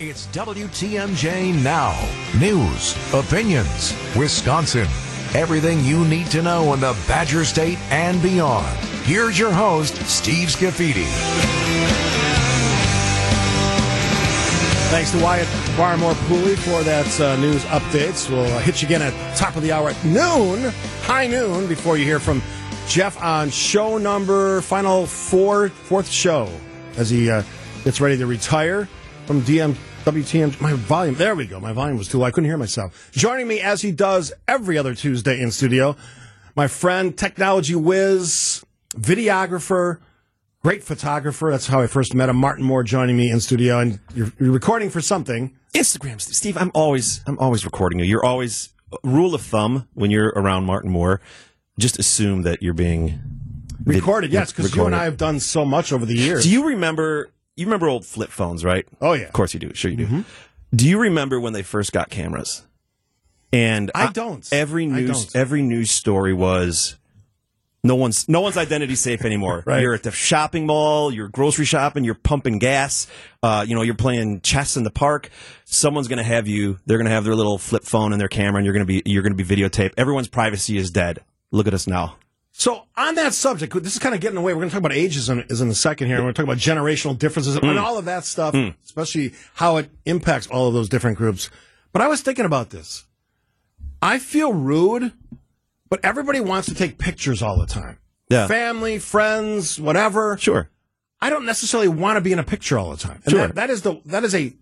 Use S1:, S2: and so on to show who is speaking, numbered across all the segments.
S1: It's WTMJ Now. News, opinions, Wisconsin. Everything you need to know in the Badger State and beyond. Here's your host, Steve Scafidi.
S2: Thanks to Wyatt Barmore Pooley for that uh, news updates. We'll uh, hit you again at top of the hour at noon, high noon, before you hear from Jeff on show number final four, fourth show as he uh, gets ready to retire from DM WTM. My volume, there we go. My volume was too low. I couldn't hear myself. Joining me as he does every other Tuesday in studio, my friend, technology whiz, videographer, great photographer. That's how I first met him. Martin Moore joining me in studio, and you're, you're recording for something.
S3: Instagram, Steve. I'm always I'm always recording you. You're always uh, rule of thumb when you're around Martin Moore. Just assume that you're being vid-
S2: Recorded, yes, because you and. I have done so much over the years.
S3: Do you remember? You remember old flip phones, right?
S2: Oh, yeah.
S3: Of course you do. Sure you do. Do you remember when they first got cameras? And
S2: I don't.
S3: Every news
S2: don't.
S3: every news story was no one's no one's identity safe anymore.
S2: Right.
S3: You're at the shopping mall, you're grocery shopping, you're pumping gas, uh, you know, you're playing chess in the park. Someone's gonna have you. They're gonna have their little flip phone and their camera, and you're gonna be you're gonna be videotaped. Everyone's privacy is dead. Look at us now.
S2: So on that subject, this is kind of getting away. We're going to talk about ageism is in a second here. and We're going to talk about generational differences and mm. all of that stuff, mm. especially how it impacts all of those different groups. But I was thinking about this. I feel rude, but everybody wants to take pictures all the time.
S3: Yeah.
S2: Family, friends, whatever.
S3: Sure.
S2: I don't necessarily want to be in a picture all the time. And
S3: Sure.
S2: that, that is the that is a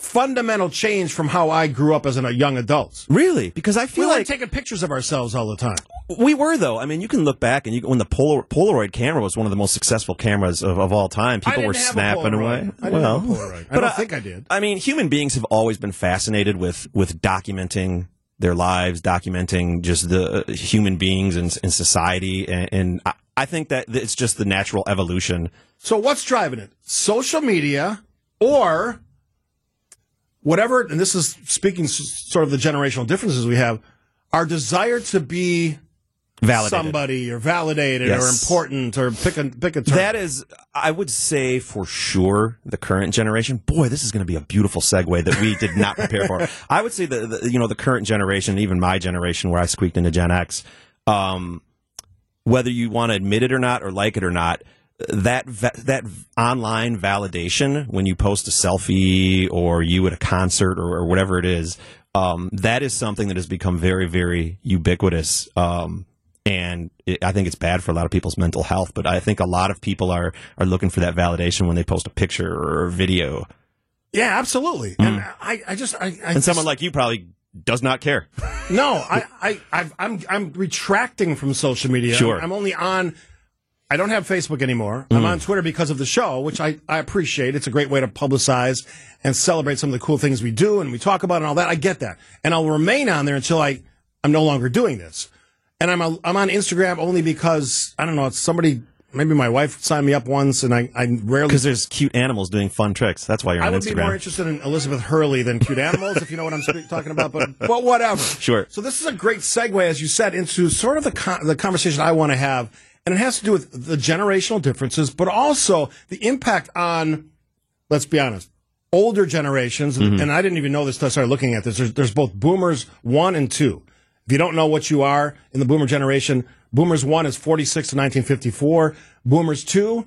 S2: fundamental change from how I grew up as a young adult.
S3: Really? Because I feel
S2: like
S3: like
S2: taking pictures of ourselves all the time.
S3: We were though. I mean, you can look back and you when the Polar, Polaroid camera was one of the most successful cameras of, of all time.
S2: I
S3: People were snapping
S2: Polaroid.
S3: away.
S2: I
S3: well,
S2: Polaroid. I
S3: but
S2: don't think I did.
S3: I mean, human beings have always been fascinated with with documenting their lives, documenting just the uh, human beings and, and society, and, and I, I think that it's just the natural evolution.
S2: So what's driving it? Social media or whatever, and this is speaking sort of the generational differences we have, our desire to be
S3: Validated.
S2: somebody or validated or important or pick a pick a term.
S3: That is, I would say for sure, the current generation. Boy, this is going to be a beautiful segue that we did not prepare for. I would say that the you know the current generation, even my generation, where I squeaked into Gen X. Um, whether you want to admit it or not, or like it or not, that that online validation when you post a selfie or you at a concert or, or whatever it is, um, that is something that has become very, very ubiquitous. Um, and it, I think it's bad for a lot of people's mental health. But I think a lot of people are are looking for that validation when they post a picture or a video.
S2: yeah, absolutely. And I, I just I, I
S3: Mm. And someone like you probably does not care.
S2: No, I, I, I've, I'm, I'm retracting from social media.
S3: Sure.
S2: I'm only on. I don't have Facebook anymore. I'm hmm. on Twitter because of the show, which I, I appreciate. It's a great way to publicize and celebrate some of the cool things we do and we talk about and all that. I get that, and I'll remain on there until I, I'm no longer doing this. And I'm, a, I'm on Instagram only because I don't know. It's somebody. Maybe my wife signed me up once, and I, I rarely
S3: Because there's cute animals doing fun tricks. That's why you're
S2: I
S3: on
S2: would be more
S3: Instagram.
S2: interested in Elizabeth Hurley than cute animals, if you know what I'm talking about. But but whatever.
S3: Sure.
S2: So this is a great segue, as you said, into sort of the con- the conversation I want to have, and it has to do with the generational differences, but also the impact on, let's be honest, older generations.
S3: Mm-hmm.
S2: And I didn't even know this until I started looking at this. There's, there's both boomers one and two. If you don't know what you are in the boomer generation, boomers one is 46 to 1954. Boomers two,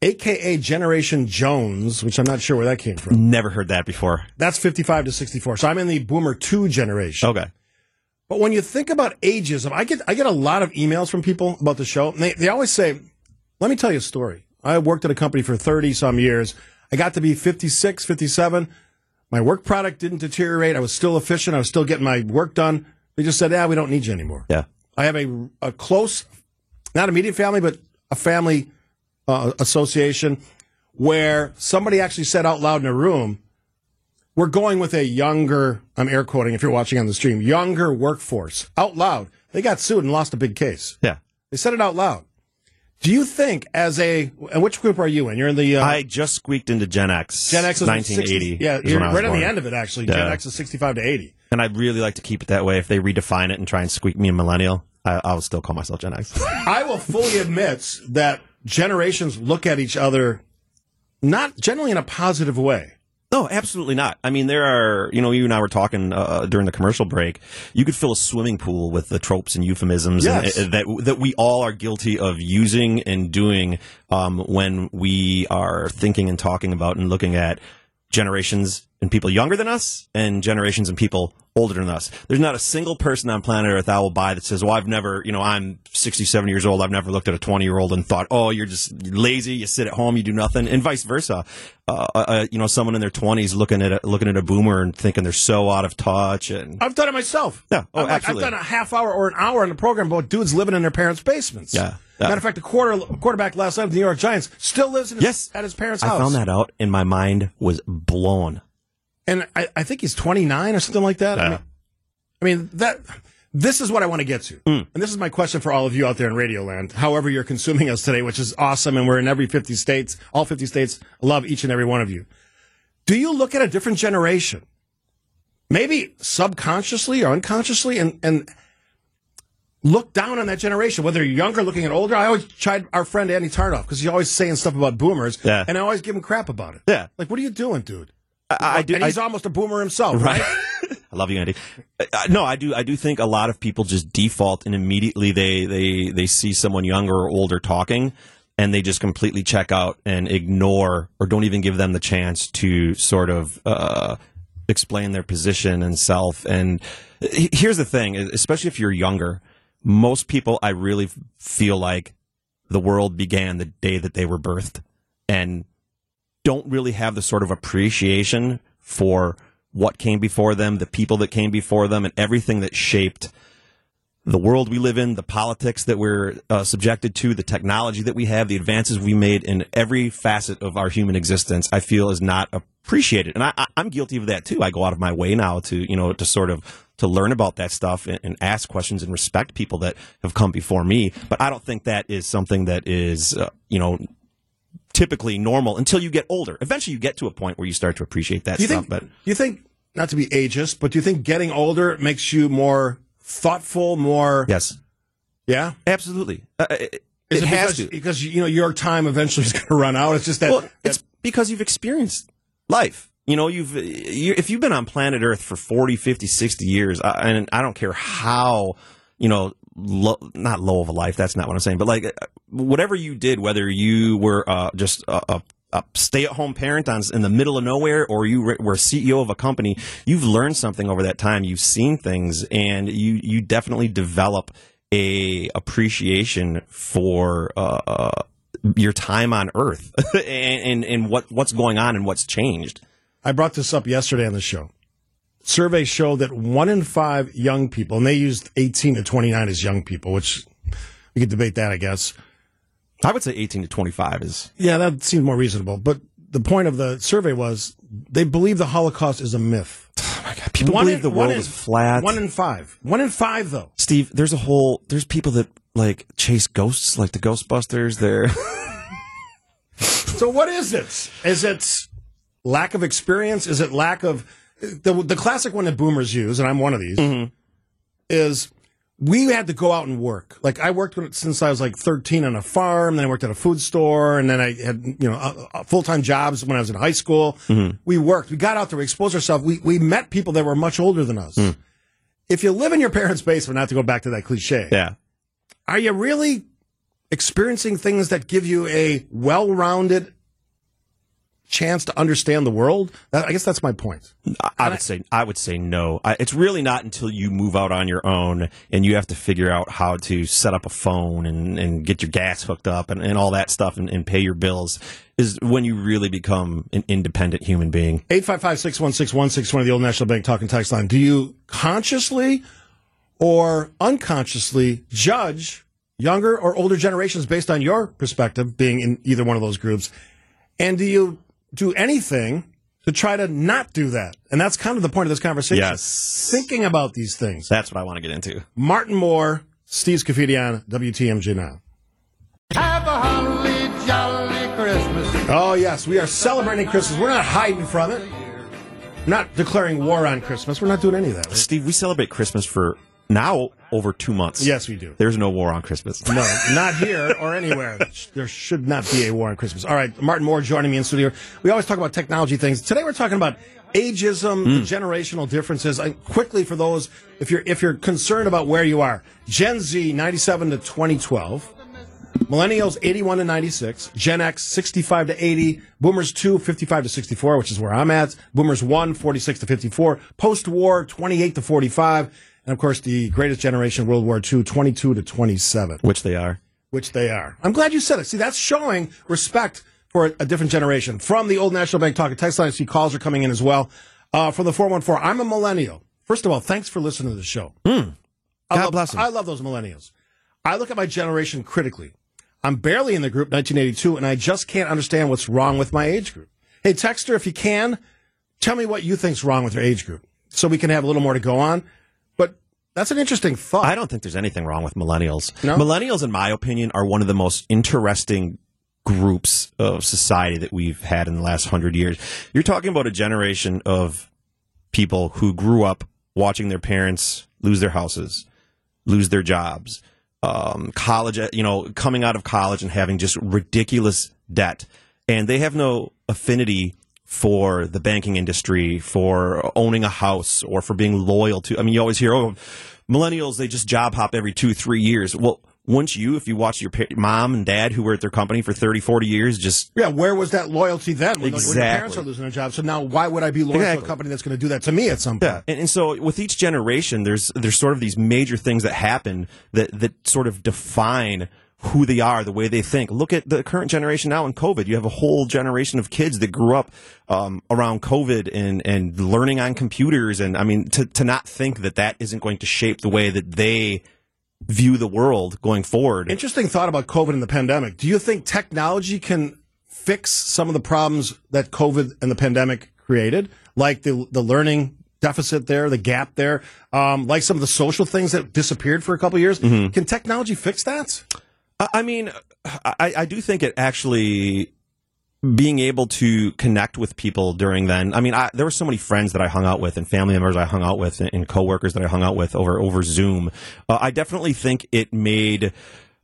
S2: aka Generation Jones, which I'm not sure where that came from.
S3: Never heard that before.
S2: That's 55 to 64. So I'm in the boomer 2 generation.
S3: Okay.
S2: But when you think about ageism, I get I get a lot of emails from people about the show. And they, they always say, let me tell you a story. I worked at a company for 30 some years. I got to be 56, 57. My work product didn't deteriorate. I was still efficient. I was still getting my work done. They just said, yeah, we don't need you anymore.
S3: Yeah.
S2: I have a, a close, not immediate family, but a family uh, association where somebody actually said out loud in a room, we're going with a younger, I'm air quoting if you're watching on the stream, younger workforce out loud. They got sued and lost a big case.
S3: Yeah.
S2: They said it out loud. Do you think, as a, and which group are you in? You're in the uh,
S3: I just squeaked into Gen X.
S2: Gen X is
S3: 1980.
S2: 60 yeah, you're
S3: I
S2: right on the end of it, actually. Gen X is 65 to 80.
S3: And I'd really like to keep it that way. If they redefine it and try and squeak me a millennial, I, I'll still call myself Gen X.
S2: I will fully admit that generations look at each other not generally in a positive way.
S3: No, absolutely not. I mean, there are, you know, you and I were talking uh, during the commercial break. You could fill a swimming pool with the tropes and euphemisms
S2: Yes.
S3: and, uh, that that we all are guilty of using and doing um, when we are thinking and talking about and looking at generations and people younger than us and generations and people older than us. There's not a single person on planet Earth I will buy that says, "Well, I've never, you know, I'm 67 years old. I've never looked at a 20 year old and thought, oh, you're just lazy. You sit at home, you do nothing," and vice versa. Uh, uh, you know, someone in their 20s looking at a, looking at a boomer and thinking they're so out of touch and
S2: I've done it myself.
S3: Yeah. Oh,
S2: like,
S3: absolutely.
S2: I've done a half hour or an hour on the program about dudes living in their parents' basements.
S3: Yeah. Yeah.
S2: Matter of fact, the quarter quarterback last night of the New York Giants still lives in his,
S3: Yes.
S2: at his parents' house.
S3: I found that out and my mind was blown.
S2: And I, I think he's 29 or something like that. I, mean, I mean that. This is what I want to get to,
S3: Mm.
S2: and this is my question for all of you out there in Radioland. However, you're consuming us today, which is awesome, and we're in every 50 states, all 50 states. Love each and every one of you. Do you look at a different generation, maybe subconsciously or unconsciously, and and look down on that generation, whether you're younger, looking at older? I always tried our friend Andy Tarnoff because he's always saying stuff about boomers,
S3: Yeah.
S2: and I always give him crap about it.
S3: Yeah.
S2: like what are you doing, dude?
S3: I, I do.
S2: and
S3: I-
S2: he's almost a boomer himself, right?
S3: I love you, Andy. Uh, uh, no, I do. I do think a lot of people just default and immediately they they they see someone younger or older talking, and they just completely check out and ignore or don't even give them the chance to sort of uh, explain their position and self. And here's the thing, especially if you're younger, most people I really feel like the world began the day that they were birthed, and don't really have the sort of appreciation for what came before them, the people that came before them, and everything that shaped the world we live in, the politics that we're uh, subjected to, the technology that we have, the advances we made in every facet of our human existence, I feel is not appreciated. And I, I'm guilty of that too. I go out of my way now to, you know, to sort of to learn about that stuff and, and ask questions and respect people that have come before me. But I don't think that is something that is, uh, you know, typically normal until you get older. Eventually, you get to a point where you start to appreciate that
S2: Do you
S3: stuff.
S2: think?
S3: but
S2: do you think not to be ageist, but do you think getting older makes you more thoughtful, more?
S3: yes,
S2: Yeah.
S3: absolutely, uh, it,
S2: Is
S3: it,
S2: it
S3: has
S2: because,
S3: to.
S2: because you know your time eventually is going to run out. It's just that.
S3: well,
S2: that-
S3: it's because you've experienced life. You know, you've you, if you've been on planet Earth for 40, 50, 60 years, uh, and I don't care how, you know, not low of a life. That's not what I'm saying. But like, uh, whatever you did, whether you were uh, just a, a, a stay-at-home parent on, in the middle of nowhere, or you were were CEO of a company, you've learned something over that time. You've seen things, and you you definitely develop a appreciation for uh, uh, your time on Earth and, and and what what's going on and what's changed.
S2: I brought this up yesterday on the show. Surveys show that one in five young people, and they used 18 to 29 as young people, which we could debate that, I guess.
S3: I would say 18 to 25 is
S2: Yeah, that seems more reasonable. But the point of the survey was they believe the Holocaust is a myth.
S3: oh my god. People
S2: One
S3: believe
S2: in-
S3: the world
S2: in-
S3: is flat.
S2: One in five. One in five, though.
S3: Steve, there's a whole there's people that like chase ghosts like the Ghostbusters. They're
S2: So what is it? Is it lack of experience? Is it lack of the the classic one that boomers use, and I'm one of these, is we had to go out and work. Like I worked since I was like 13 on a farm, then I worked at a food store, and then I had you know full time jobs when I was in high school. We worked. We got out there. We exposed ourselves. We we met people that were much older than us. If you live in your parents' basement, not to go back to that cliche,
S3: yeah.
S2: are you really experiencing things that give you a well-rounded chance to understand the world? That, I guess that's my point.
S3: I, I would say I would say no. I, it's really not until you move out on your own and you have to figure out how to set up a phone and, and get your gas hooked up and, and all that stuff and, and pay your bills is when you really become an independent human being.
S2: 855-616-161 the old National Bank talking text line. Do you consciously or unconsciously judge younger or older generations based on your perspective, being in either one of those groups? And do you do anything to try to not do that? And that's kind of the point of this conversation.
S3: Yes.
S2: Thinking about these things.
S3: That's what I want to get into.
S2: Martin Moore, Steve Scafidi on WTMJ now.
S4: Have a holly jolly Christmas.
S2: Oh, yes, we are celebrating Christmas. We're not hiding from it. Not declaring war on Christmas. We're not doing any of that.
S3: Steve, we celebrate Christmas for now over two months.
S2: Yes, we do.
S3: There's no war on Christmas.
S2: No, not here or anywhere. There should not be a war on Christmas. All right, Martin Moore joining me in studio. We always talk about technology things. Today we're talking about ageism,
S3: hmm.
S2: the generational differences. I, quickly for those, if you're if you're concerned about where you are, Gen Z ninety seven to twenty twelve. Millennials 81 to 96, Gen X 65 to 80, Boomers 2 55 to 64, which is where I'm at, Boomers 1 46 to 54, post war 28 to 45, and of course the greatest generation World War II 22 to 27,
S3: Which they are.
S2: which they are. I'm glad you said it. See, that's showing respect for a, a different generation. From the old National Bank Talking Text line, I see calls are coming in as well. Uh, from the 414, I'm a millennial. First of all, thanks for listening to the show. I
S3: Hmm. God
S2: love,
S3: bless 'em.
S2: I love those millennials. I look at my generation critically. I'm barely in the group 1982, and I just can't understand what's wrong with my age group. Hey, Texter, if you can, tell me what you think's wrong with your age group, so we can have a little more to go on. That's an interesting thought.
S3: I don't think there's anything wrong with millennials.
S2: No?
S3: Millennials, in my opinion, are one of the most interesting groups of society that we've had in the last hundred years. You're talking about a generation of people who grew up watching their parents lose their houses, lose their jobs, um, college, you know, coming out of college and having just ridiculous debt. And they have no affinity for the banking industry, for owning a house, or for being loyal to. I mean, you always hear, oh, millennials, they just job hop every two, three years. Well, once you, if you watch your pa- mom and dad who were at their company for 30, 40 years, just
S2: yeah, where was that loyalty then when, those- when your parents are losing their job? So now, why would I be loyal to a company that's going to do that to me at some point?
S3: Yeah, and, and so with each generation, there's there's sort of these major things that happen that that sort of define who they are, the way they think. Look at the current generation now in COVID. You have a whole generation of kids that grew up um, around COVID and and learning on computers, and I mean to to not think that that isn't going to shape the way that they view the world going forward.
S2: Interesting thought about COVID and the pandemic. Do you think technology can fix some of the problems that COVID and the pandemic created, like the the learning deficit there, the gap there, um, like some of the social things that disappeared for a couple of years? Can technology fix that?
S3: I mean, I, I do think it actually being able to connect with people during then. I mean, I, there were so many friends that I hung out with and family members I hung out with and, and coworkers that I hung out with over over Zoom. Uh, I definitely think it made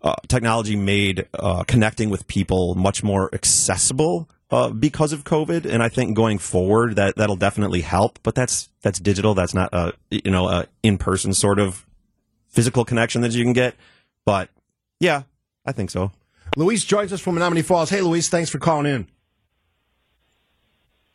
S3: uh, technology made uh, connecting with people much more accessible. Uh, because of COVID, and I think going forward that that'll definitely help. But that's that's digital. That's not a you know a in person sort of physical connection that you can get. But yeah, I think so.
S2: Luis joins us from Menomonee Falls. Hey, Luis, thanks for calling in.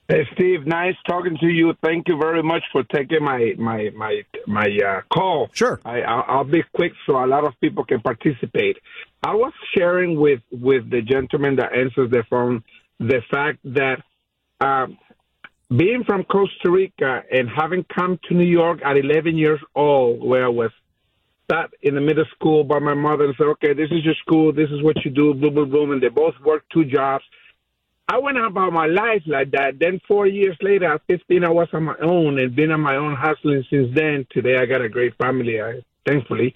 S5: Hey, Steve, nice talking to you. Thank you very much for taking my my my my uh, call.
S2: Sure.
S5: I, I'll, I'll be quick so a lot of people can participate. I was sharing with with the gentleman that answers the phone the fact that um, being from Costa Rica and having come to New York at 11 years old, where I was in the middle school by my mother and said, "Okay, this is your school. This is what you do." Boom, boom, boom, and they both worked two jobs. I went about my life like that. Then four years later, at 15, I was on my own and been on my own hustling since then. Today, I got a great family, I, thankfully.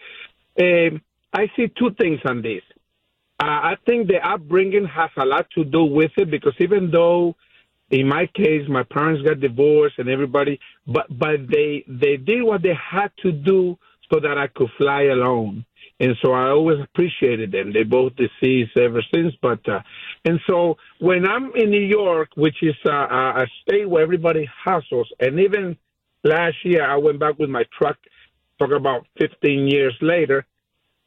S5: Um, I see two things on this. Uh, I think the upbringing has a lot to do with it because even though, in my case, my parents got divorced and everybody, but but they they did what they had to do so that I could fly alone. And so I always appreciated them. They both deceased ever since, but uh, and so when I'm in New York, which is uh, a a state where everybody hustles, and even last year I went back with my truck. Talk about 15 years later,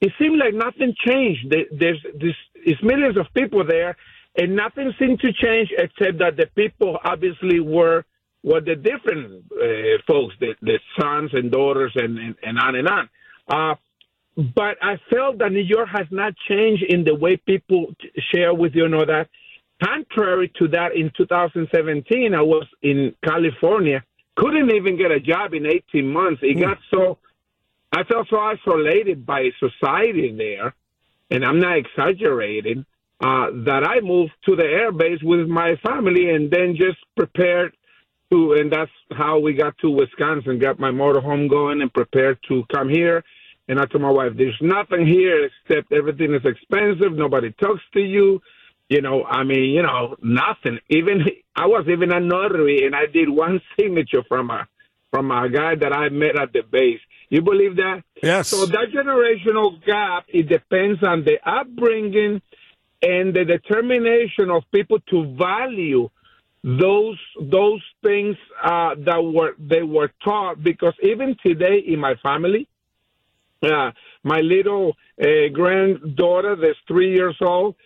S5: it seemed like nothing changed. There- There's this, it's millions of people there, and nothing seemed to change except that the people obviously were were the different uh, folks, the, the sons and daughters, and, and, and on and on. Uh, but I felt that New York has not changed in the way people share with you and all that. Contrary to that, in 2017, I was in California, couldn't even get a job in 18 months. It got so, I felt so isolated by society there, and I'm not exaggerating, uh, that I moved to the airbase with my family and then just prepared to, and that's how we got to Wisconsin, got my motorhome going and prepared to come here. And I told my wife, there's nothing here except everything is expensive. Nobody talks to you. You know, I mean, you know, nothing. Even I was even a notary, and I did one signature from a from a guy that I met at the base. You believe that?
S2: Yes.
S5: So that generational gap, it depends on the upbringing and the determination of people to value those those things uh, that were they were taught. Because even today in my family, uh, my little uh, granddaughter, that's three years old,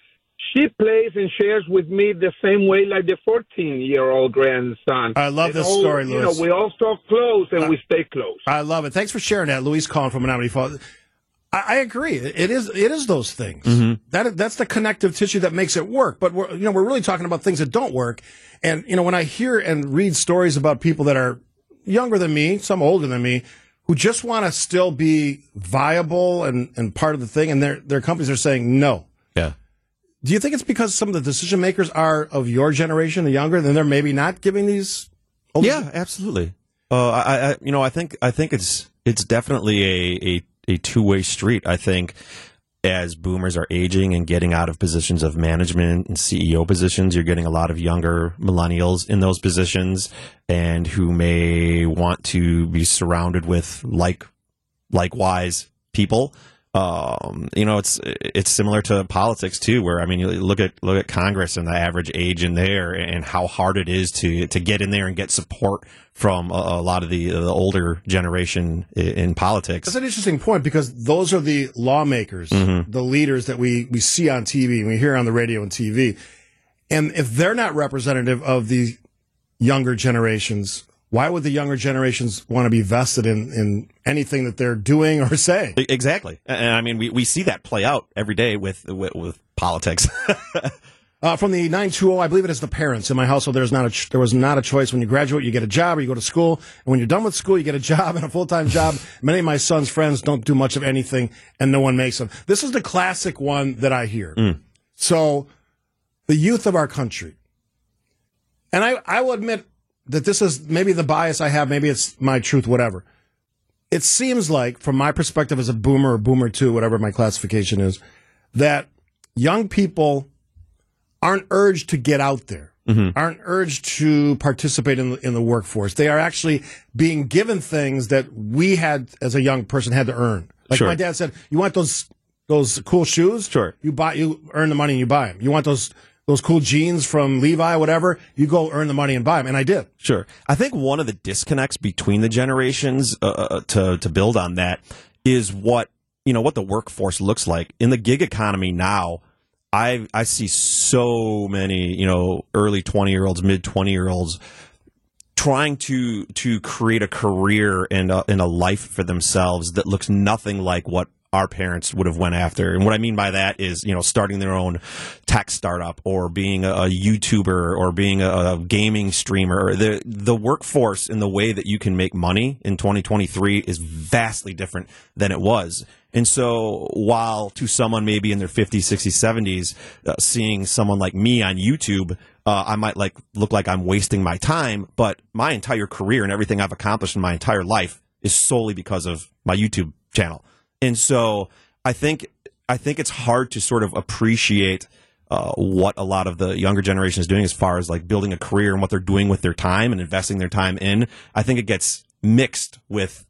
S5: she plays and shares with me the same way like the 14 year old grandson.
S2: I love
S5: And
S2: this
S5: all-
S2: story,
S5: You know, we all talk close and we stay close.
S2: I love it. Thanks for sharing that, Luis. Calling from Menomonee Falls. I, I agree. It is. It is those things. That that's the connective tissue that makes it work. But we're you know we're really talking about things that don't work. And you know when I hear and read stories about people that are younger than me, some older than me, who just want to still be viable and, and part of the thing, and their their companies are saying no.
S3: Yeah.
S2: Do you think it's because some of the decision makers are of your generation, the younger, then they're maybe not giving these?
S3: Yeah, absolutely. Uh, I, I, you know, I think, I think it's, it's definitely a, a, a two way street. I think as boomers are aging and getting out of positions of management and CEO positions, you're getting a lot of younger millennials in those positions and who may want to be surrounded with like, likewise people. Um, you know, it's it's similar to politics too, where I mean, you look at look at Congress and the average age in there, and how hard it is to to get in there and get support from a, a lot of the, the older generation in, in politics.
S2: That's an interesting point because those are the lawmakers, the leaders that we, we see on TV and we hear on the radio and TV. And if they're not representative of the younger generations, why would the younger generations want to be vested in, in anything that they're doing or saying?
S3: Exactly, and I mean, we, we see that play out every day with with, with politics.
S2: Uh, from the 920, I believe it is the parents. In my household, there's not a ch- there was not a choice. When you graduate, you get a job or you go to school. And when you're done with school, you get a job and a full time job. Many of my son's friends don't do much of anything and no one makes them. This is the classic one that I hear. So the youth of our country, and I, I will admit that this is maybe the bias I have, maybe it's my truth, whatever. It seems like, from my perspective as a boomer or boomer two, whatever my classification is, that young people aren't urged to get out there, mm-hmm. aren't urged to participate in the, in the workforce. They are actually being given things that we had as a young person had to earn. Like
S3: Sure.
S2: my dad said, "You want those those cool shoes?
S3: Sure.
S2: You buy, you earn the money and you buy them. You want those those cool jeans from Levi, whatever? You go earn the money and buy them." And I did.
S3: Sure. I think one of the disconnects between the generations uh, uh, to to build on that is what you know what the workforce looks like in the gig economy now. I I see so many you know early twenty year olds, mid twenty year olds trying to to create a career and a, and a life for themselves that looks nothing like what our parents would have went after. And what I mean by that is, you know, starting their own tech startup or being a, YouTuber or being a, a gaming streamer. The the workforce and the way that you can make money in 2023 is vastly different than it was. And so, while to someone maybe in their 50s, 60s, 70s, uh, seeing someone like me on YouTube, uh, I might like look like I'm wasting my time, but my entire career and everything I've accomplished in my entire life is solely because of my YouTube channel. And so, I think I think it's hard to sort of appreciate uh, what a lot of the younger generation is doing as far as like building a career and what they're doing with their time and investing their time in. I think it gets mixed with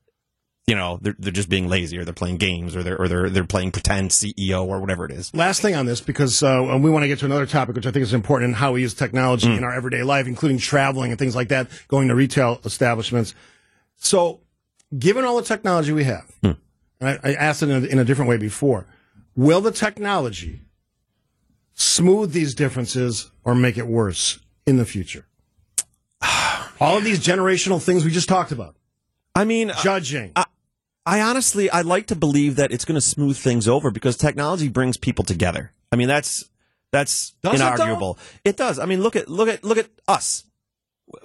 S3: you know they're, they're just being lazy or they're playing games or they're or they're they're playing pretend CEO or whatever it is.
S2: Last thing on this, because uh, we want to get to another topic, which I think is important in how we use technology in our everyday life, including traveling and things like that, going to retail establishments. So, given all the technology we have, and I, I asked it in a, in a different way before, will the technology smooth these differences or make it worse in the future? all of these generational things we just talked about,
S3: I mean,
S2: judging.
S3: I honestly I like to believe that it's going to smooth things over because technology brings people together. I mean, that's that's
S2: Does it,
S3: inarguable. It, does. I mean, look at look at look at us.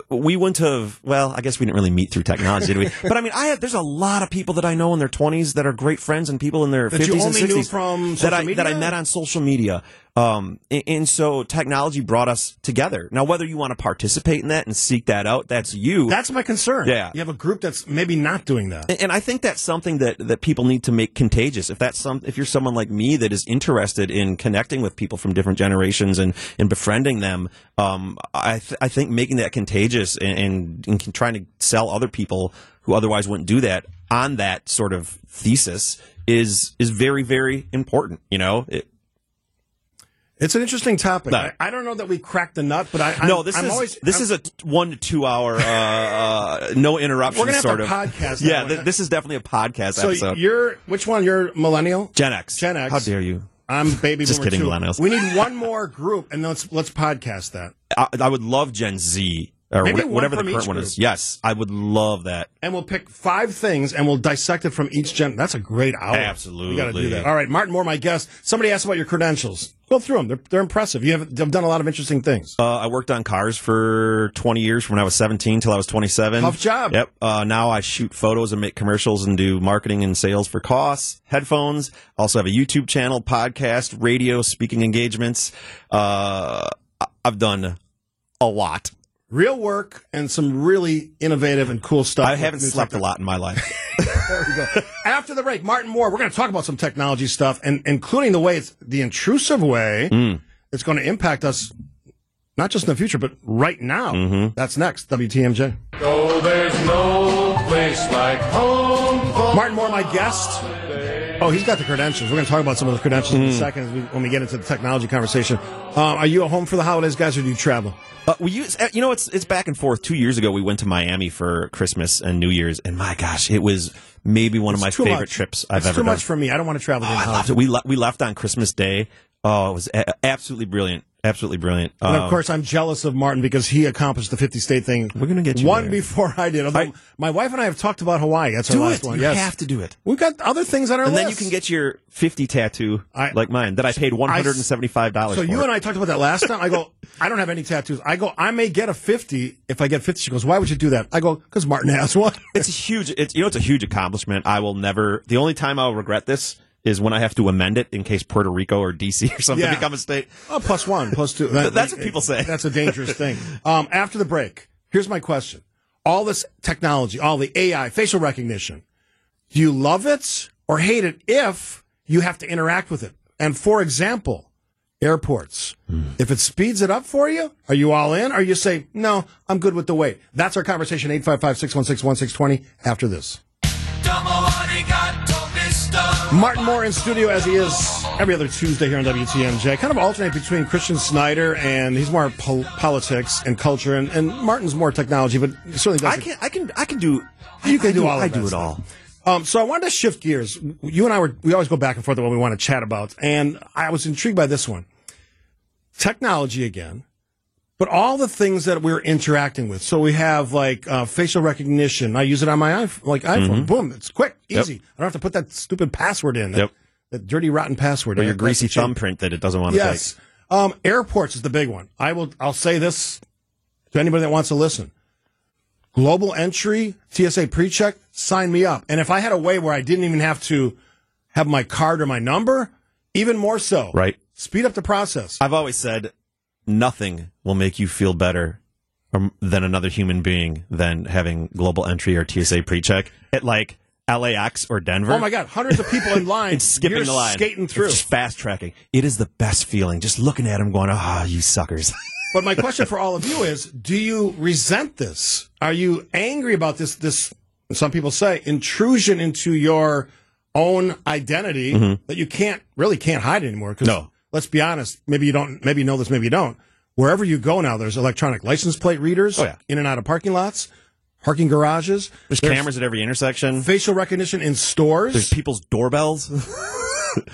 S3: We wouldn't have. Well, I guess we didn't really meet through technology, did we? But I mean, I have, there's a lot of people that I know in their 20s that are great friends, and people in their
S2: That
S3: 50s
S2: you
S3: and 60s
S2: knew from
S3: that I
S2: social
S3: that I met on social media. Um, and, and so technology brought us together. Now, whether you want to participate in that and seek that out, that's you.
S2: That's my concern.
S3: Yeah.
S2: You have a group that's maybe not doing that.
S3: And- and I think that's something that, that people need to make contagious. If that's some, if you're someone like me that is interested in connecting with people from different generations and, and befriending them, um, I, th- I think making that contagious and, and, and trying to sell other people who otherwise wouldn't do that, on that sort of thesis is is very very important. You know, it,
S2: It's an interesting topic.
S3: No.
S2: I, I don't know that we cracked the nut, but I I'm,
S3: no, this
S2: I'm
S3: is
S2: always
S3: this
S2: I'm-
S3: is a one to two hour uh, uh, no interruption
S2: We're gonna have
S3: sort
S2: to
S3: of
S2: podcast
S3: Yeah, th- this is definitely a podcast
S2: so
S3: episode.
S2: you're which one? You're millennial.
S3: Gen X.
S2: Gen X.
S3: How dare you?
S2: I'm baby
S3: Just kidding,
S2: too.
S3: millennials.
S2: We need one more group, and let's let's podcast that,
S3: I, I would love Gen Z or
S2: Maybe
S3: wha- whatever the current one is. Yes, I would love that.
S2: and we'll pick five things, and we'll dissect it from each gen. That's a great hour.
S3: Absolutely.
S2: we got to do that. All right, Martin Moore, my guest. Somebody asked about your credentials. Go through them. They're, they're impressive. You have you've done a lot of interesting things.
S3: Uh, I worked on cars for 20 years from when I was 17 till I was 27.
S2: Tough job.
S3: Yep. Uh, now I shoot photos and make commercials and do marketing and sales for Koss, headphones. Also have a YouTube channel, podcast, radio, speaking engagements. Uh, I've done a lot.
S2: Real work and some really innovative and cool stuff.
S3: I haven't
S2: new
S3: slept a lot in my life.
S2: There we go. After the break, Martin Moore, we're going to talk about some technology stuff, and including the way it's the intrusive way
S3: Mm.
S2: it's going to impact us, not just in the future, but right now.
S3: Mm-hmm.
S2: That's next. WTMJ.
S4: Oh, there's no place like home for
S2: Martin Moore, my guest. Oh, he's got the credentials. We're going to talk about some of the credentials
S3: Mm.
S2: in a second as we, when we get into the technology conversation. Um, are you at home for the holidays, guys, or do you travel?
S3: Uh, we use, uh, you know, it's it's back and forth. Two years ago, we went to Miami for Christmas and New Year's, and my gosh, it was maybe one of my favorite
S2: much.
S3: trips I've
S2: it's
S3: ever
S2: too
S3: done.
S2: Too much for me. I don't want to travel.
S3: Oh,
S2: during
S3: I loved it. We le- we left on Christmas Day. Oh, it was a- absolutely brilliant. Absolutely brilliant.
S2: And of
S3: Um,
S2: course, I'm jealous of Martin because he accomplished the 50 state thing.
S3: We're gonna get you
S2: one
S3: there.
S2: before I did.
S3: I-
S2: my wife and I have talked about Hawaii. That's our last
S3: it.
S2: one.
S3: You
S2: yes.
S3: have to do it.
S2: We've got other things on our
S3: And
S2: list.
S3: And then you can get your 50 tattoo
S2: I-
S3: like mine that I paid $175
S2: So
S3: for.
S2: you and I talked about that last time. I go, I don't have any tattoos. I go, I may get a 50 if I get 50. She goes, why would you do that? I go, because Martin has one.
S3: It's a huge, it's, you know, it's a huge accomplishment. I will never, the only time I'll regret this is when I have to amend it in case Puerto Rico or DC or something
S2: Yeah.
S3: become a state.
S2: Oh, plus one, plus two. That-
S3: That's what people say.
S2: That's a dangerous thing. Um, after the break, here's my question. All this technology, all the AI, facial recognition, do you love it or hate it if you have to interact with it? And for example, airports. If it speeds it up for you, are you all in? Or you say, no, I'm good with the wait? That's our conversation, 855-616-1620 after this. Martin Moore in studio as he is every other Tuesday here on WTMJ. Kind of alternate between Christian Schneider and he's more pol- politics and culture, and, and Martin's more technology, but certainly
S3: I
S2: does.
S3: can, I can, I can do,
S2: You can
S3: I
S2: do all of
S3: I do it
S2: stuff.
S3: all.
S2: Um, so I wanted to shift gears. You and I were we always go back and forth on what we want to chat about, and I was intrigued by this one. Technology again, but all the things that we're interacting with. So we have like uh, facial recognition. I use it on my iPhone, like iPhone. Boom, it's quick,
S3: Mm-hmm. Yep.
S2: easy. I don't have to put that stupid password in. That,
S3: Yep.
S2: that dirty, rotten password.
S3: Or your greasy thumbprint that it doesn't want to
S2: Yes. Um, airports is the big one. I will. I'll say this to anybody that wants to listen. Global entry, TSA pre-check, sign me up. And if I had a way where I didn't even have to have my card or my number, even more so.
S3: Right.
S2: Speed up the process.
S3: I've always said nothing will make you feel better um, than another human being than having global entry or TSA pre-check at like LAX or Denver.
S2: Oh my God! Hundreds of people in line.
S3: It's skipping
S2: You're
S3: the line,
S2: skating through.
S3: It's fast tracking. It is the best feeling. Just looking at them, going, "Ah, you suckers."
S2: But my question for all of you is: Do you resent this? Are you angry about this? This some people say intrusion into your own identity that you can't really can't hide anymore.
S3: Mm-hmm. No.
S2: Let's be honest, maybe you don't, maybe you know this, maybe you don't. Wherever you go now, there's electronic license plate readers
S3: Oh, yeah.
S2: in and out of parking lots, parking garages.
S3: There's, cameras at every intersection.
S2: facial recognition in stores.
S3: There's people's doorbells.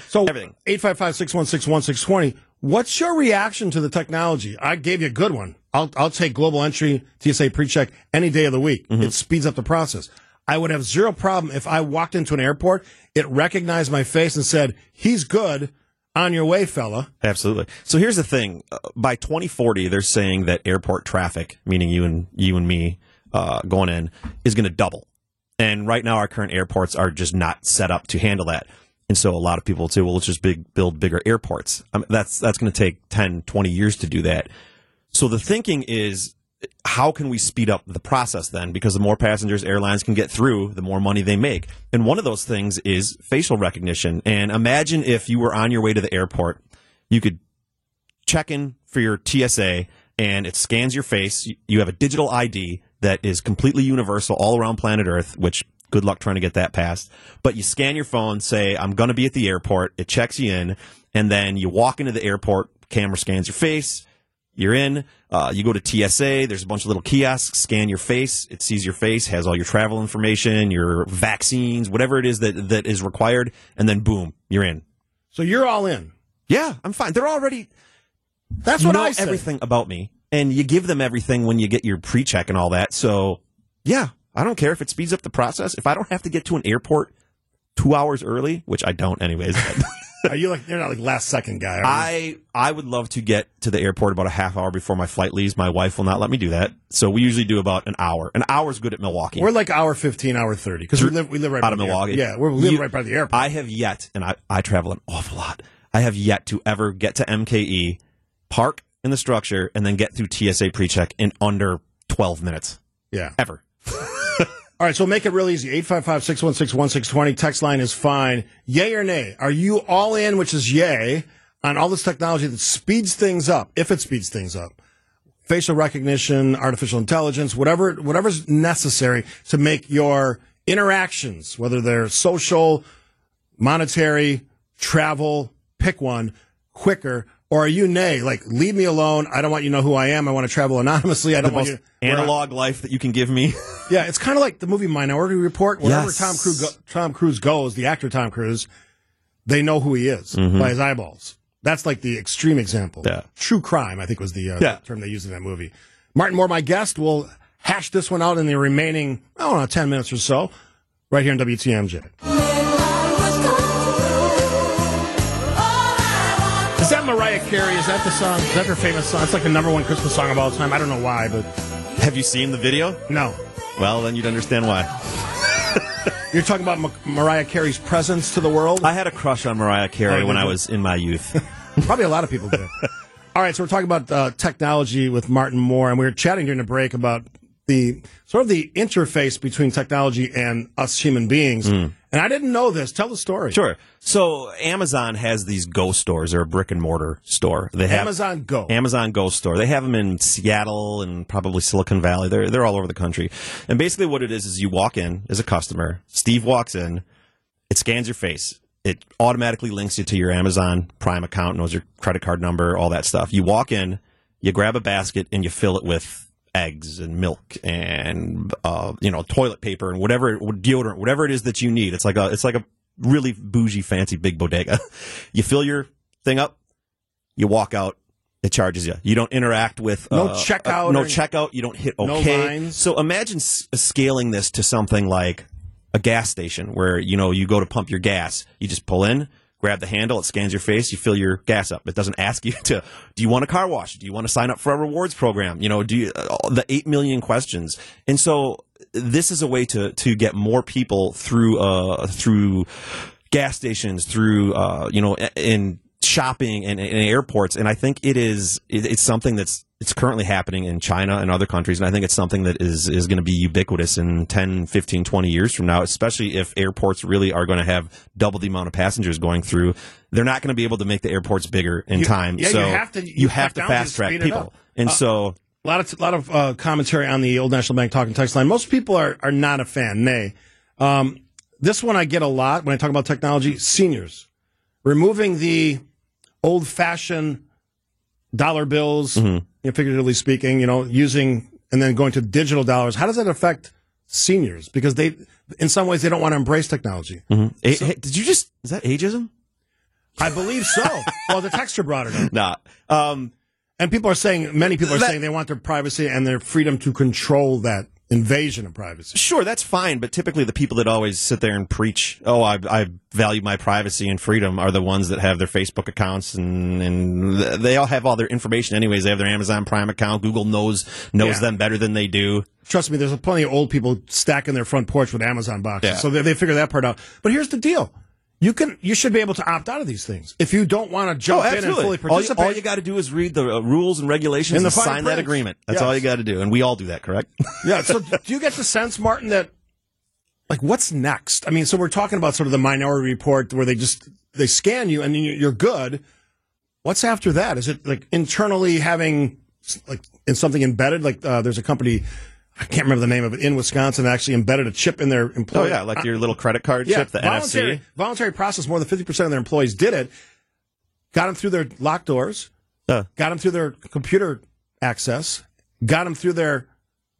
S2: So
S3: Everything.
S2: 855-616-1620. What's your reaction to the technology? I gave you a good one. I'll, I'll take global entry, TSA pre-check any day of the week.
S3: Mm-hmm.
S2: It speeds up the process. I would have zero problem if I walked into an airport, it recognized my face and said, he's good. On your way, fella.
S3: Absolutely. So here's the thing: uh, by 2040, they're saying that airport traffic, meaning you and you and me uh, going in, is going to double. And right now, our current airports are just not set up to handle that. And so a lot of people say, well, let's just big, build bigger airports. I mean, that's that's going to take 10, 20 years to do that. So the thinking is, how can we speed up the process then? Because the more passengers airlines can get through, the more money they make. And one of those things is facial recognition. And imagine if you were on your way to the airport, you could check in for your TSA and it scans your face. You- have a digital ID that is completely universal all around planet Earth, which Good luck trying to get that passed. But you scan your phone, say, I'm going to be at the airport. It checks you in. And then you walk into the airport, camera scans your face. You're in. Uh, you go to TSA. There's a bunch of little kiosks. Scan your face. It sees your face, has all your travel information, your vaccines, whatever it is that, that is required. And then boom, you're in.
S2: So you're all in.
S3: Yeah, I'm fine. They're already
S2: That's what I say.
S3: everything about me, and you give them everything when you get your pre-check and all that. So, yeah, I don't care if it speeds up the process. If I don't have to get to an airport two hours early, which I don't, anyways.
S2: Are you like you're not like last second guy? Are you?
S3: I I would love to get to the airport about a half hour before my flight leaves. My wife will not let me do that, so we usually do about an hour. An hour's good at Milwaukee.
S2: We're like hour fifteen, hour thirty because we live we live right
S3: out
S2: by
S3: of
S2: the
S3: Milwaukee.
S2: Airport. Yeah, we're, we live
S3: You-
S2: right by the airport.
S3: I have yet, and I, I travel an awful lot. I have yet to ever get to MKE, park in the structure, and then get through TSA pre-check in under 12 minutes.
S2: yeah.
S3: Ever.
S2: All right, so make it real easy. 855-616-1620. Text line is fine. Yay or nay? Are you all in, which is yay, on all this technology that speeds things up, if it speeds things up? Facial recognition, artificial intelligence, whatever, whatever's necessary to make your interactions, whether they're social, monetary, travel, pick one, quicker. Or are you nay? Like, leave me alone. I don't want you to know who I am. I want to travel anonymously. I don't want
S3: most
S2: you
S3: analog life that you can give me.
S2: yeah, it's kind of like the movie Minority Report. Wherever
S3: Yes.
S2: Tom Cruise go- Tom Cruise goes, the actor Tom Cruise, they know who he is
S3: Mm-hmm.
S2: by his eyeballs. That's like the extreme example.
S3: Yeah.
S2: Precrime, I think, was the uh,
S3: Yeah.
S2: term they used in that movie. Martin Moore, my guest, will hash this one out in the remaining, I don't know, ten minutes or so, right here in WTMJ. Mariah Carey? Is that the song? Is that her famous song? It's like the number one Christmas song of all time. I don't know why, but
S3: have you seen the video?
S2: no.
S3: Well, then you'd understand why.
S2: You're talking about Ma- Mariah Carey's presence to the world?
S3: I had a crush on Mariah Carey
S2: Oh,
S3: when I was in my youth.
S2: Probably a lot of people did. All right, so we're talking about uh, technology with Martin Moore, and we were chatting during the break about the sort of the interface between technology and us human beings. And I didn't know this. Tell the story.
S3: Sure. So Amazon has these Go stores. They're a brick and mortar store. They have
S2: Amazon Go.
S3: Amazon Go store. They have them in Seattle and probably Silicon Valley. They're they're all over the country. And basically, what it is is you walk in as a customer. Steve walks in. It scans your face. It automatically links you to your Amazon Prime account, knows your credit card number, all that stuff. You walk in, you grab a basket, and you fill it with eggs and milk and uh, you know toilet paper and whatever deodorant, whatever it is that you need. It's like a it's like a really bougie, fancy big bodega. you fill your thing up, you walk out. It charges you. You don't interact with
S2: No
S3: uh,
S2: checkout
S3: uh, no checkout. You don't hit
S2: No
S3: okay.
S2: lines.
S3: So imagine s- scaling this to something like a gas station where you know you go to pump your gas. You just pull in, grab the handle, it scans your face, you fill your gas up. It doesn't ask you to. Do you want a car wash? Do you want to sign up for a rewards program? You know, do you, uh, the eight million questions? And so this is a way to to get more people through uh through gas stations, through uh you know in shopping and, and airports and i think it is it's something that's it's currently happening in china and other countries and i think it's something that is is going to be ubiquitous in 10 15 20 years from now especially if airports really are going to have double the amount of passengers going through they're not going to be able to make the airports bigger in
S2: You-
S3: time
S2: yeah, you have to-
S3: you have to fast track people and
S2: Uh,
S3: so
S2: A lot of a lot of uh, commentary on the old National Bank talking text line. Most people are are not a fan. Nay, um, this one I get a lot when I talk about technology. Seniors removing the old fashioned dollar bills,
S3: Mm-hmm.
S2: You know, figuratively speaking, you know, using and then going to digital dollars. How does that affect seniors? Because they, in some ways, they don't want to embrace technology.
S3: A- hey, did you just is that ageism
S2: I believe so. well, the texture brought it up.
S3: nah um
S2: And people are saying, many people are
S3: That-
S2: saying they want their privacy and their freedom to control that invasion of privacy.
S3: Sure, that's fine, but typically the people that always sit there and preach, "Oh, I, I value my privacy and freedom," are the ones that have their Facebook accounts and and they all have all their information anyways. They have their Amazon Prime account. Google knows knows
S2: Yeah.
S3: them better than they do.
S2: Trust me, there's plenty of old people stacking their front porch with Amazon boxes,
S3: Yeah.
S2: so they, they figure that part out. But here's the deal: you can, you should be able to opt out of these things if you don't want to jump in and fully
S3: you,
S2: participate.
S3: all you got to do is read the uh, rules and regulations and
S2: fine
S3: sign that agreement. That's
S2: Yes.
S3: all you got to do, and we all do that, correct?
S2: yeah. So, do you get the sense, Martin, that like what's next? I mean, so we're talking about sort of the Minority Report where they just they scan you and you- you're good. What's after that? Is it like internally having like in something embedded? Like uh, there's a company I can't remember the name of it in Wisconsin. Actually, embedded a chip in their
S3: Oh
S2: employee.
S3: yeah, like your little credit card
S2: yeah,
S3: chip, the
S2: voluntary,
S3: NFC.
S2: voluntary process. More than fifty percent of their employees did it. Got them through their locked doors.
S3: Uh,
S2: got them through their computer access, got them through their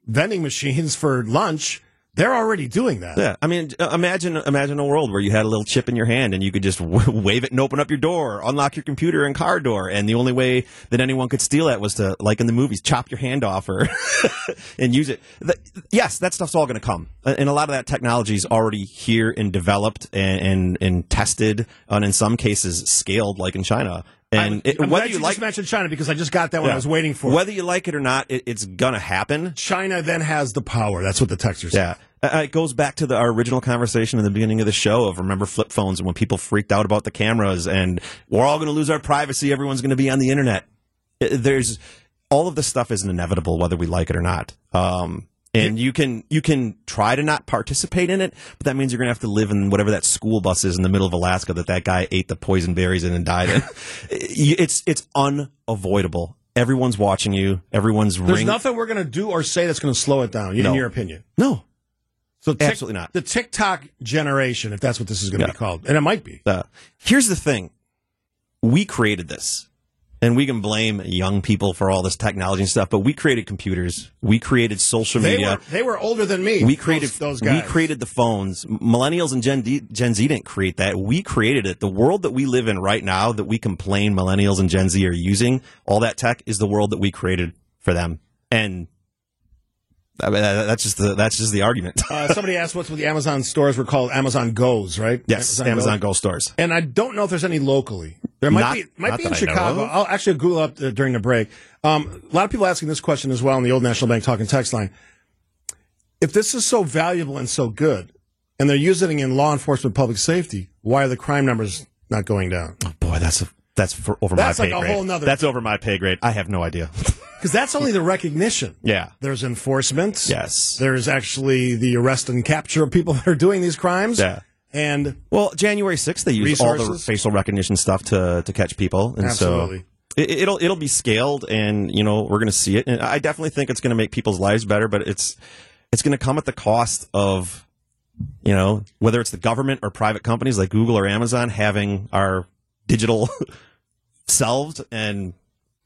S2: vending machines for lunch. They're already doing that.
S3: Yeah, I mean, uh, imagine imagine a world where you had a little chip in your hand and you could just wave it and open up your door, unlock your computer and car door, and the only way that anyone could steal that was to, like in the movies, chop your hand off or and use it. The, yes, that stuff's all going to come, Uh, and a lot of that technology is already here and developed and and, and tested, and in some cases scaled, like in China. And it,
S2: I'm
S3: whether you
S2: you
S3: like
S2: just mentioned China because I just got that one. I was waiting for.
S3: whether you like it or not, it, it's gonna happen.
S2: China then has the power. That's what the texters.
S3: Yeah. Uh, It goes back to the, our original conversation in the beginning of the show of remember flip phones and when people freaked out about the cameras and we're all going to lose our privacy. Everyone's going to be on the internet. Uh, There's all of this stuff is inevitable, whether we like it or not. Um, and you can you can try to not participate in it, but that means you're going to have to live in whatever that school bus is in the middle of Alaska that that guy ate the poison berries in and died in. it's it's unavoidable. Everyone's watching you. Everyone's
S2: There's
S3: ring-
S2: nothing we're going to do or say that's going to slow it down. In your opinion.
S3: No,
S2: So Tik-
S3: Absolutely not.
S2: The TikTok generation, if that's what this is going to
S3: Yeah.
S2: be called, and it might be.
S3: Uh, here's the thing we created this and we can blame young people for all this technology and stuff but we created computers. We created social
S2: They
S3: media.
S2: were they were older than me.
S3: we created
S2: those, those guys.
S3: we created the phones. Millennials and gen, D, gen z didn't create that. We created it. The world that we live in right now that we complain millennials and gen z are using all that tech is the world that we created for them. And I mean, that's just the that's just the argument.
S2: Uh, somebody asked what's with the Amazon stores were called. Amazon Goes, right?
S3: yes, Amazon Go stores.
S2: And I don't know if there's any locally. There might
S3: Not-
S2: be might be in Chicago. I'll actually Google up uh, during the break. Um, a lot of people asking this question as well on the old National Bank talking text line. If this is so valuable and so good, and they're using it in law enforcement, public safety, why are the crime numbers not going down?
S3: Oh boy, that's a, that's for, over
S2: That's
S3: my
S2: like
S3: pay
S2: a
S3: grade.
S2: whole nother-
S3: That's over my pay grade. I have no idea.
S2: Because that's only the recognition.
S3: yeah.
S2: There's enforcement.
S3: Yes.
S2: There's actually the arrest and capture of people that are doing these crimes.
S3: Yeah.
S2: And
S3: Well, January 6th, they used all the facial recognition stuff to, to catch people. And
S2: Absolutely.
S3: so it, it'll, it'll be scaled and, you know, we're going to see it. And I definitely think it's going to make people's lives better, but it's, it's going to come at the cost of, you know, whether it's the government or private companies like Google or Amazon having our digital selves and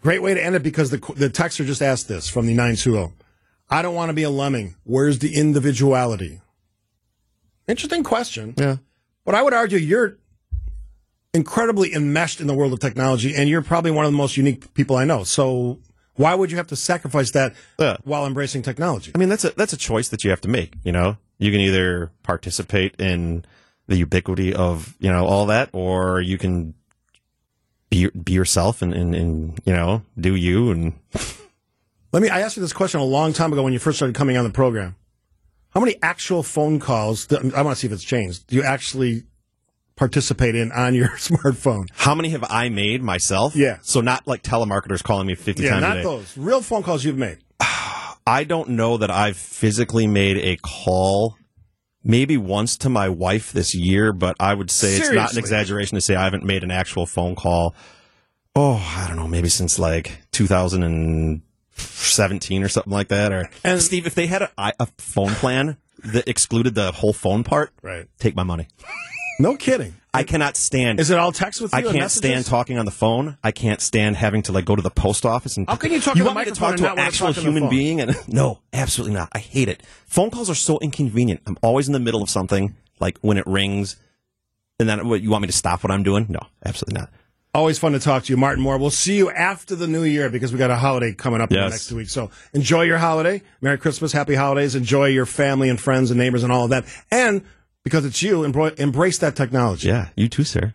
S2: Great way to end it because the the texter just asked this from the 920. I don't want to be a lemming. Where's the individuality? Interesting question.
S3: yeah.
S2: But I would argue you're incredibly enmeshed in the world of technology and you're probably one of the most unique people I know. So why would you have to sacrifice that
S3: Yeah.
S2: while embracing technology?
S3: I mean, that's a that's a choice that you have to make. You know, you can either participate in the ubiquity of you know all that, or you can be be yourself and and, and you know do you and
S2: Let me I asked you this question a long time ago when you first started coming on the program. How many actual phone calls I want to see if it's changed. Do you actually participate in on your smartphone?
S3: how many have I made myself?
S2: Yeah.
S3: So not like telemarketers calling me fifty
S2: Yeah,
S3: times a
S2: not
S3: day.
S2: those. Real phone calls you've made.
S3: I don't know that I've physically made a call. Maybe once to my wife this year, but I would say it's not an exaggeration to say I haven't made an actual phone call. Oh, I don't know, maybe since like 2017 or something like that. Or
S2: And-
S3: Steve, if they had a, a phone plan that excluded the whole phone part,
S2: Right.
S3: take my money.
S2: No kidding.
S3: I cannot stand.
S2: Is it all text with you?
S3: I can't
S2: messages?
S3: stand talking on the phone. I can't stand having to like go to the post office and.
S2: How can you talk to the
S3: want me to talk to an actual
S2: talk on the
S3: human being? And no, absolutely not. I hate it. Phone calls are so inconvenient. I'm always in the middle of something, like when it rings, and then what you want me to stop what I'm doing? No, absolutely not.
S2: Always fun to talk to you, Martin Moore. We'll see you after the new year because we got a holiday coming up in the next week. So enjoy your holiday. Merry Christmas, happy holidays. Enjoy your family and friends and neighbors and all of that. And because it's you, embrace that technology.
S3: Yeah, you too, sir.